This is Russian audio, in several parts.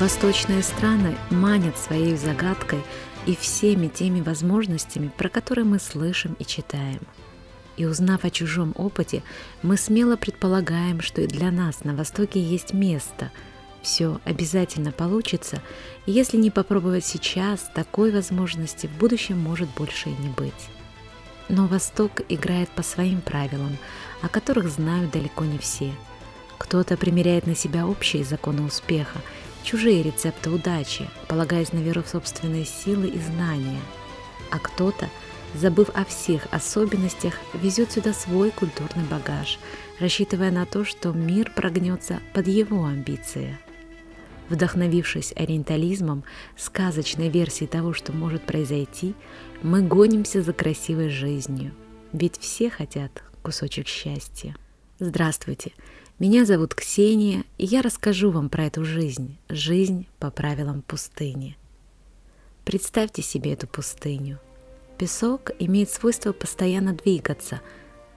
Восточные страны манят своей загадкой и всеми теми возможностями, про которые мы слышим и читаем. И узнав о чужом опыте, мы смело предполагаем, что и для нас на Востоке есть место. Все обязательно получится, и если не попробовать сейчас, такой возможности в будущем может больше и не быть. Но Восток играет по своим правилам, о которых знают далеко не все. Кто-то примеряет на себя общие законы успеха, чужие рецепты удачи, полагаясь на веру в собственные силы и знания. А кто-то, забыв о всех особенностях, везет сюда свой культурный багаж, рассчитывая на то, что мир прогнется под его амбиции. Вдохновившись ориентализмом, сказочной версией того, что может произойти, мы гонимся за красивой жизнью, ведь все хотят кусочек счастья. Здравствуйте, меня зовут Ксения, и я расскажу вам про эту жизнь, жизнь по правилам пустыни. Представьте себе эту пустыню. Песок имеет свойство постоянно двигаться,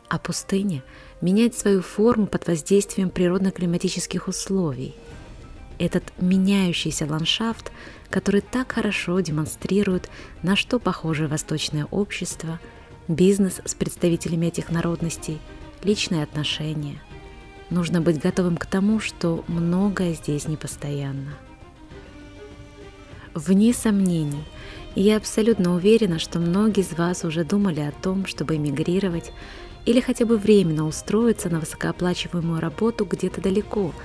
а пустыня меняет свою форму под воздействием природно-климатических условий – этот меняющийся ландшафт, который так хорошо демонстрирует, на что похоже восточное общество, бизнес с представителями этих народностей, личные отношения. Нужно быть готовым к тому, что многое здесь непостоянно. Вне сомнений, я абсолютно уверена, что многие из вас уже думали о том, чтобы эмигрировать или хотя бы временно устроиться на высокооплачиваемую работу где-то далеко –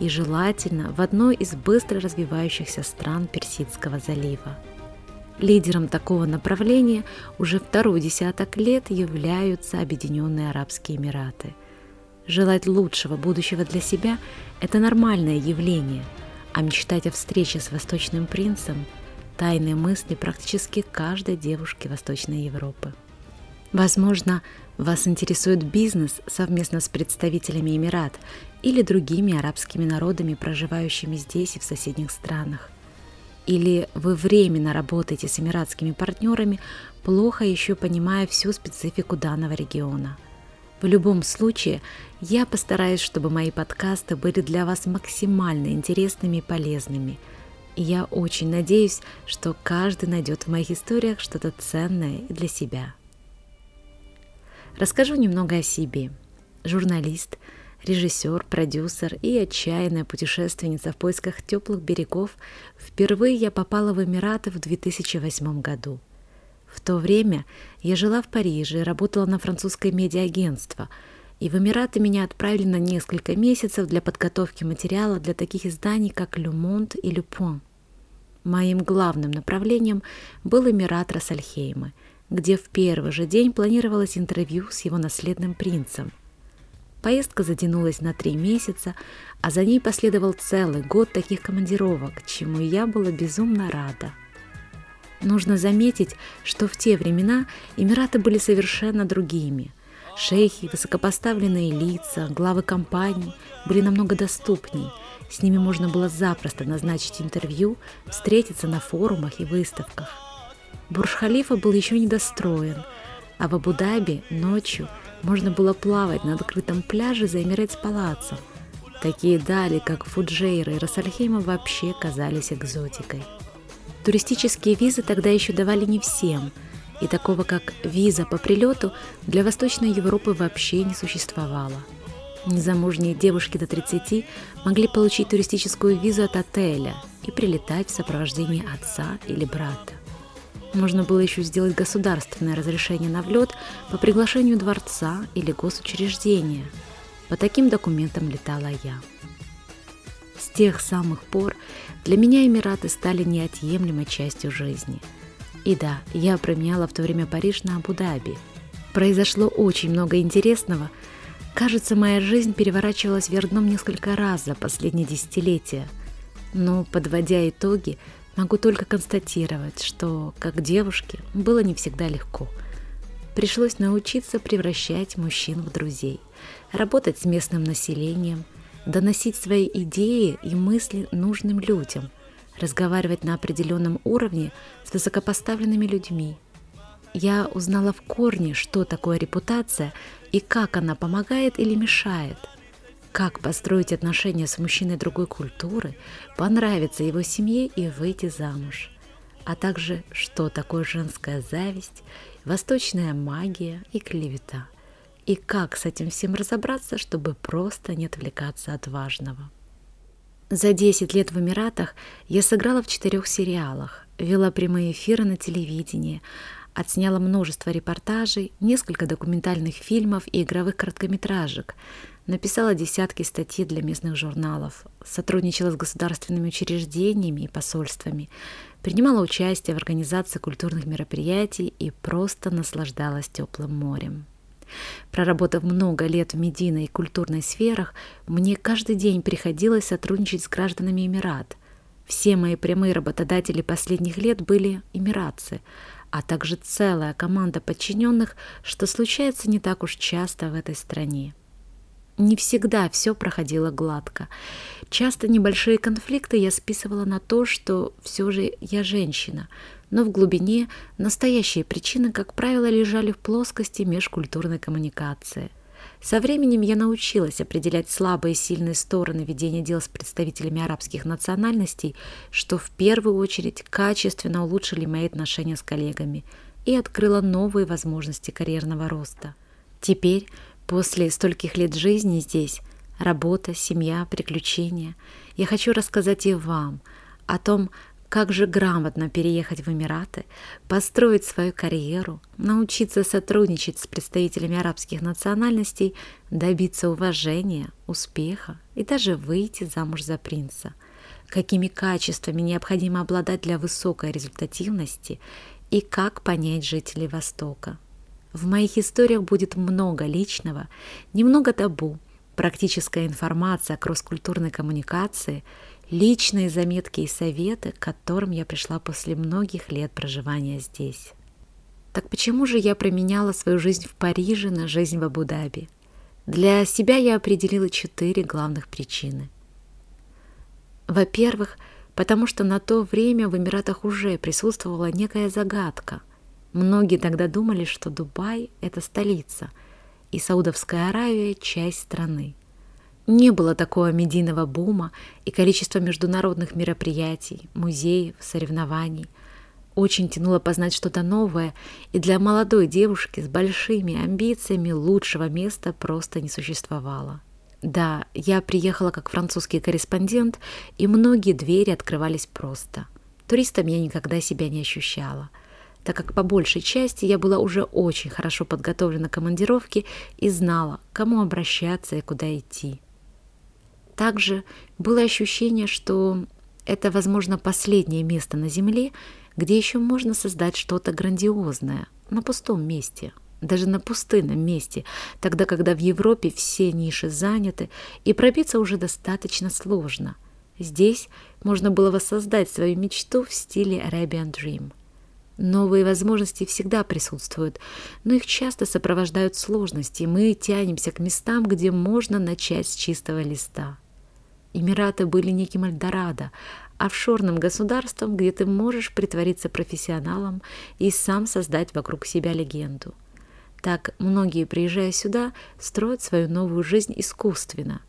и желательно в одной из быстро развивающихся стран Персидского залива. Лидером такого направления уже второй десяток лет являются Объединенные Арабские Эмираты. Желать лучшего будущего для себя – это нормальное явление, а мечтать о встрече с Восточным принцем – тайные мысли практически каждой девушки Восточной Европы. Возможно, вас интересует бизнес совместно с представителями Эмират или другими арабскими народами, проживающими здесь и в соседних странах. Или вы временно работаете с эмиратскими партнерами, плохо еще понимая всю специфику данного региона. В любом случае, я постараюсь, чтобы мои подкасты были для вас максимально интересными и полезными. И я очень надеюсь, что каждый найдет в моих историях что-то ценное для себя. Расскажу немного о себе. Журналист, режиссер, продюсер и отчаянная путешественница в поисках теплых берегов, впервые я попала в Эмираты в 2008 году. В то время я жила в Париже работала на французское медиагентство, и в Эмираты меня отправили на несколько месяцев для подготовки материала для таких изданий, как «Le Monde» и «Le Point». Моим главным направлением был Эмират Рассальхейма – где в первый же день планировалось интервью с его наследным принцем. Поездка затянулась на три месяца, а за ней последовал целый год таких командировок, чему я была безумно рада. Нужно заметить, что в те времена Эмираты были совершенно другими. Шейхи, высокопоставленные лица, главы компаний были намного доступней. С ними можно было запросто назначить интервью, встретиться на форумах и выставках. Бурж-Халифа был еще недостроен, а в Абу-Даби ночью можно было плавать на открытом пляже за Эмирейтс-палаццо. Такие дали, как Фуджейра и Рассальхейма, вообще казались экзотикой. Туристические визы тогда еще давали не всем, и такого как виза по прилету для Восточной Европы вообще не существовало. Незамужние девушки до 30 могли получить туристическую визу от отеля и прилетать в сопровождении отца или брата. Нужно было еще сделать государственное разрешение на влет по приглашению дворца или госучреждения. По таким документам летала я. С тех самых пор для меня Эмираты стали неотъемлемой частью жизни. И да, я променяла в то время Париж на Абу-Даби. Произошло очень много интересного. Кажется, моя жизнь переворачивалась вверх дном несколько раз за последние десятилетия. Но, подводя итоги, Могу только констатировать, что, как девушке, было не всегда легко. Пришлось научиться превращать мужчин в друзей, работать с местным населением, доносить свои идеи и мысли нужным людям, разговаривать на определенном уровне с высокопоставленными людьми. Я узнала в корне, что такое репутация и как она помогает или мешает. как построить отношения с мужчиной другой культуры, понравиться его семье и выйти замуж, а также что такое женская зависть, восточная магия и клевета, и как с этим всем разобраться, чтобы просто не отвлекаться от важного. За 10 лет в Эмиратах я сыграла в четырех сериалах, вела прямые эфиры на телевидении, отсняла множество репортажей, несколько документальных фильмов и игровых короткометражек, написала десятки статей для местных журналов, сотрудничала с государственными учреждениями и посольствами, принимала участие в организации культурных мероприятий и просто наслаждалась теплым морем. Проработав много лет в медийной и культурной сферах, мне каждый день приходилось сотрудничать с гражданами Эмират. Все мои прямые работодатели последних лет были эмиратцы, а также целая команда подчиненных, что случается не так уж часто в этой стране. Не всегда все проходило гладко. Часто небольшие конфликты я списывала на то, что все же я женщина, но в глубине настоящие причины, как правило, лежали в плоскости межкультурной коммуникации. Со временем я научилась определять слабые и сильные стороны ведения дел с представителями арабских национальностей, что в первую очередь качественно улучшили мои отношения с коллегами и открыла новые возможности карьерного роста. Теперь После стольких лет жизни здесь, работа, семья, приключения, я хочу рассказать и вам о том, как же грамотно переехать в Эмираты, построить свою карьеру, научиться сотрудничать с представителями арабских национальностей, добиться уважения, успеха и даже выйти замуж за принца. Какими качествами необходимо обладать для высокой результативности и как понять жителей Востока. В моих историях будет много личного, немного табу, практическая информация, кросс-культурной коммуникации, личные заметки и советы, к которым я пришла после многих лет проживания здесь. Так почему же я променяла свою жизнь в Париже на жизнь в Абу-Даби? Для себя я определила четыре главных причины. Во-первых, потому что на то время в Эмиратах уже присутствовала некая загадка – Многие тогда думали, что Дубай – это столица, и Саудовская Аравия – часть страны. Не было такого медийного бума и количества международных мероприятий, музеев, соревнований. Очень тянуло познать что-то новое, и для молодой девушки с большими амбициями лучшего места просто не существовало. Да, я приехала как французский корреспондент, и многие двери открывались просто. Туристом я никогда себя не ощущала – так как по большей части я была уже очень хорошо подготовлена к командировке и знала, к кому обращаться и куда идти. Также было ощущение, что это, возможно, последнее место на Земле, где еще можно создать что-то грандиозное на пустом месте, даже на пустынном месте, тогда, когда в Европе все ниши заняты и пробиться уже достаточно сложно. Здесь можно было воссоздать свою мечту в стиле Arabian Dream – Новые возможности всегда присутствуют, но их часто сопровождают сложности, и мы тянемся к местам, где можно начать с чистого листа. Эмираты были неким Альдорадо, офшорным государством, где ты можешь притвориться профессионалом и сам создать вокруг себя легенду. Так многие, приезжая сюда, строят свою новую жизнь искусственно,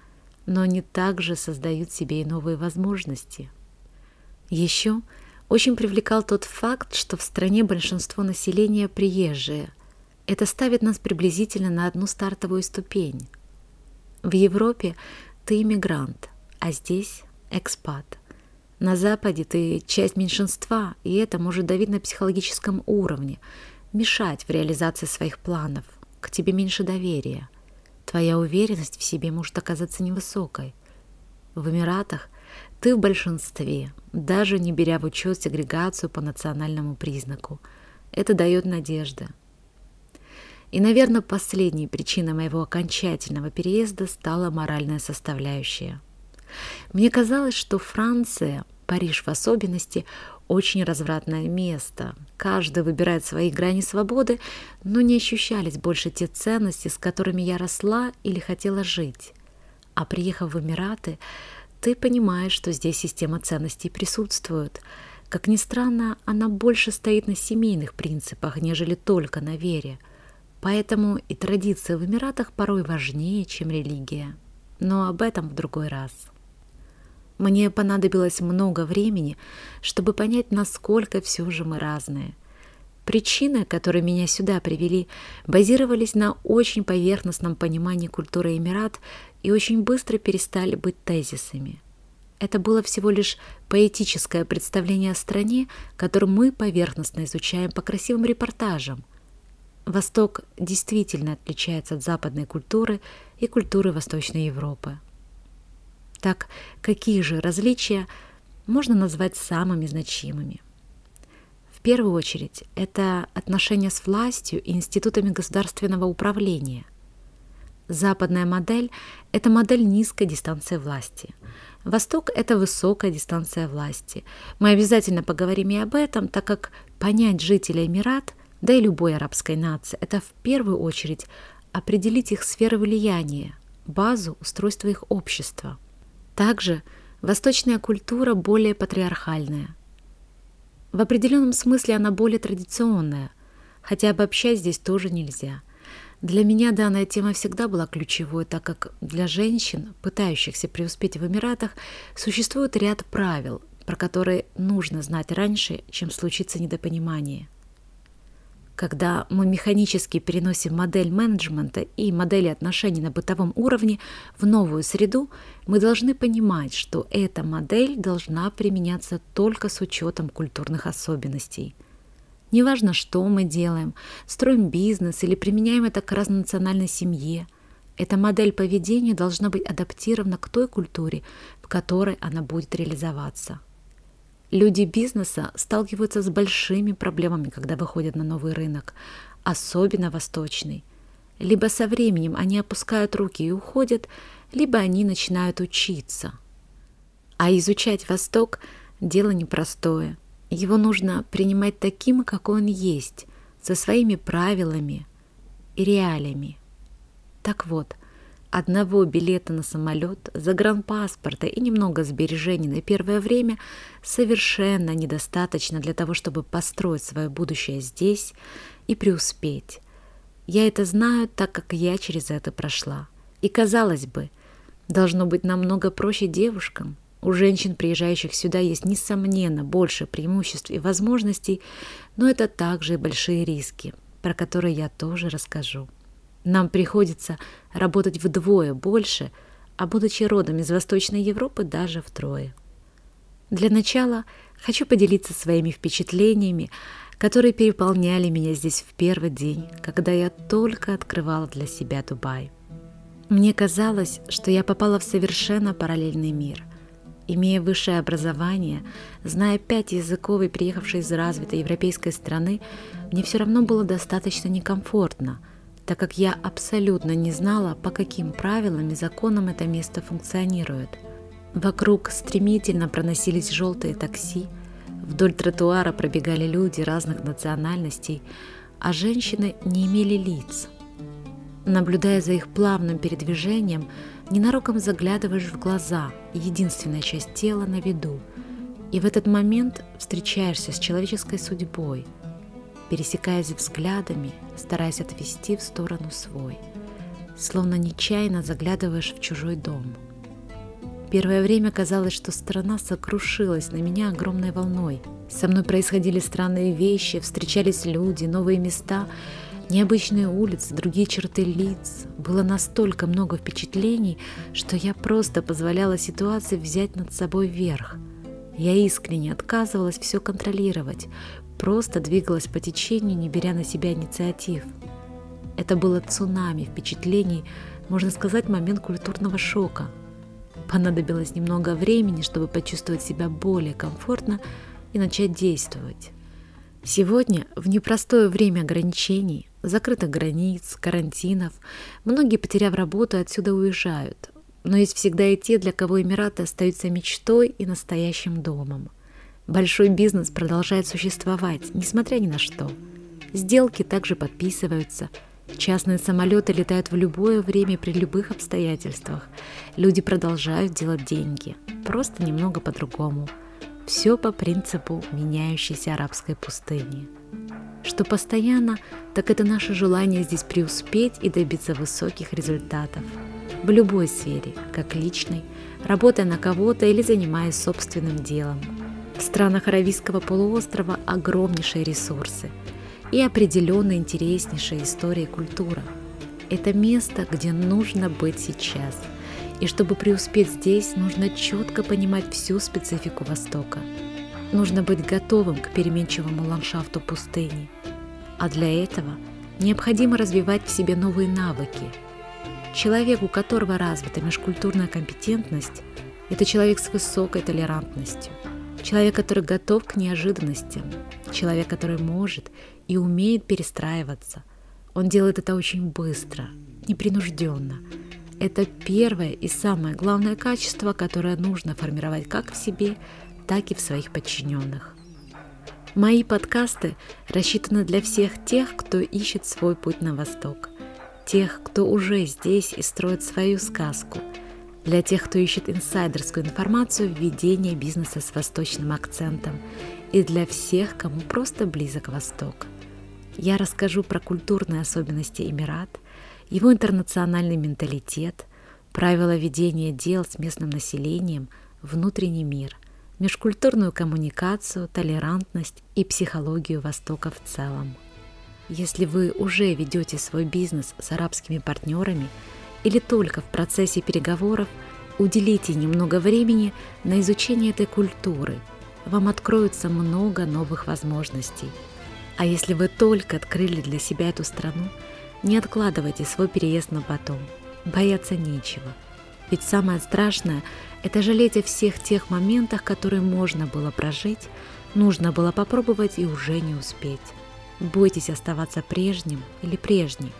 но они также создают себе и новые возможности. Еще – очень привлекал тот факт, что в стране большинство населения приезжие. Это ставит нас приблизительно на одну стартовую ступень. В Европе ты иммигрант, а здесь экспат. На Западе ты часть меньшинства, и это может давить на психологическом уровне, мешать в реализации своих планов, к тебе меньше доверия. Твоя уверенность в себе может оказаться невысокой. В Эмиратах ты в большинстве, даже не беря в учет сегрегацию по национальному признаку. Это дает надежды. И, наверное, последней причиной моего окончательного переезда стала моральная составляющая. Мне казалось, что Франция, Париж в особенности, очень развратное место. Каждый выбирает свои грани свободы, но не ощущались больше те ценности, с которыми я росла или хотела жить. А приехав в Эмираты, ты понимаешь, что здесь система ценностей присутствует. Как ни странно, она больше стоит на семейных принципах, нежели только на вере. Поэтому и традиции в Эмиратах порой важнее, чем религия. но об этом в другой раз. Мне понадобилось много времени, чтобы понять, насколько все же мы разные. Причины, которые меня сюда привели, базировались на очень поверхностном понимании культуры Эмират и очень быстро перестали быть тезисами. Это было всего лишь поэтическое представление о стране, которую мы поверхностно изучаем по красивым репортажам. Восток действительно отличается от западной культуры и культуры Восточной Европы. Так, какие же различия можно назвать самыми значимыми? В первую очередь, это отношения с властью и институтами государственного управления. Западная модель – это модель низкой дистанции власти. Восток – это высокая дистанция власти. Мы обязательно поговорим и об этом, так как понять жителей Эмират, да и любой арабской нации – это в первую очередь определить их сферы влияния, базу устройства их общества – также восточная культура более патриархальная. В определенном смысле она более традиционная, хотя обобщать здесь тоже нельзя. Для меня данная тема всегда была ключевой, так как для женщин, пытающихся преуспеть в Эмиратах, существует ряд правил, про которые нужно знать раньше, чем случится недопонимание. Когда мы механически переносим модель менеджмента и модели отношений на бытовом уровне в новую среду, мы должны понимать, что эта модель должна применяться только с учетом культурных особенностей. Неважно, что мы делаем, строим бизнес или применяем это к разнонациональной семье, эта модель поведения должна быть адаптирована к той культуре, в которой она будет реализоваться. Люди бизнеса сталкиваются с большими проблемами, когда выходят на новый рынок, особенно восточный. Либо со временем они опускают руки и уходят, либо они начинают учиться. А изучать Восток – дело непростое. Его нужно принимать таким, какой он есть, со своими правилами и реалиями. Так вот – Одного билета на самолет, загранпаспорта и немного сбережений на первое время совершенно недостаточно для того, чтобы построить свое будущее здесь и преуспеть. Я это знаю, так как я через это прошла. И, казалось бы, должно быть намного проще девушкам. У женщин, приезжающих сюда, есть, несомненно, больше преимуществ и возможностей, но это также и большие риски, про которые я тоже расскажу. Нам приходится работать вдвое больше, а будучи родом из Восточной Европы, даже втрое. Для начала хочу поделиться своими впечатлениями, которые переполняли меня здесь в первый день, когда я только открывала для себя Дубай. Мне казалось, что я попала в совершенно параллельный мир. Имея высшее образование, зная пять языков и приехавшей из развитой европейской страны, мне все равно было достаточно некомфортно – так как я абсолютно не знала, по каким правилам и законам это место функционирует. Вокруг стремительно проносились желтые такси, вдоль тротуара пробегали люди разных национальностей, а женщины не имели лиц. Наблюдая за их плавным передвижением, ненароком заглядываешь в глаза, единственная часть тела на виду, и в этот момент встречаешься с человеческой судьбой – пересекаясь взглядами, стараясь отвести в сторону свой, словно нечаянно заглядываешь в чужой дом. Первое время казалось, что страна сокрушилась на меня огромной волной. Со мной происходили странные вещи, встречались люди, новые места, необычные улицы, другие черты лиц. Было настолько много впечатлений, что я просто позволяла ситуации взять над собой верх. Я искренне отказывалась все контролировать, просто двигалась по течению, не беря на себя инициатив. Это было цунами впечатлений, можно сказать, момент культурного шока. Понадобилось немного времени, чтобы почувствовать себя более комфортно и начать действовать. Сегодня, в непростое время ограничений, закрытых границ, карантинов, многие, потеряв работу, отсюда уезжают. Но есть всегда и те, для кого Эмираты остаются мечтой и настоящим домом. Большой бизнес продолжает существовать, несмотря ни на что. Сделки также подписываются. Частные самолеты летают в любое время при любых обстоятельствах. Люди продолжают делать деньги, просто немного по-другому. Все по принципу меняющейся арабской пустыни. Что постоянно, так это наше желание здесь преуспеть и добиться высоких результатов. в любой сфере, как личной, работая на кого-то или занимаясь собственным делом. В странах Аравийского полуострова огромнейшие ресурсы и определенно интереснейшая история и культура. Это место, где нужно быть сейчас. И чтобы преуспеть здесь, нужно четко понимать всю специфику Востока. Нужно быть готовым к переменчивому ландшафту пустыни. А для этого необходимо развивать в себе новые навыки. Человек, у которого развита межкультурная компетентность, это человек с высокой толерантностью, человек, который готов к неожиданностям, человек, который может и умеет перестраиваться. Он делает это очень быстро, непринужденно. Это первое и самое главное качество, которое нужно формировать как в себе, так и в своих подчиненных. Мои подкасты рассчитаны для всех тех, кто ищет свой путь на восток, тех, кто уже здесь и строит свою сказку, для тех, кто ищет инсайдерскую информацию в ведении бизнеса с восточным акцентом, и для всех, кому просто близок Восток. Я расскажу про культурные особенности Эмират, его интернациональный менталитет, правила ведения дел с местным населением, внутренний мир – межкультурную коммуникацию, толерантность и психологию Востока в целом. Если вы уже ведете свой бизнес с арабскими партнерами или только в процессе переговоров, уделите немного времени на изучение этой культуры. Вам откроется много новых возможностей. А если вы только открыли для себя эту страну, не откладывайте свой переезд на потом. Бояться нечего – ведь самое страшное – это жалеть о всех тех моментах, которые можно было прожить, нужно было попробовать и уже не успеть. Бойтесь оставаться прежним или прежней,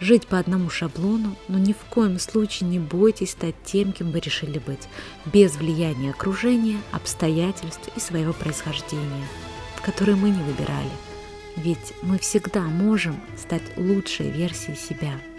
жить по одному шаблону, но ни в коем случае не бойтесь стать тем, кем вы решили быть, без влияния окружения, обстоятельств и своего происхождения, которые мы не выбирали. Ведь мы всегда можем стать лучшей версией себя –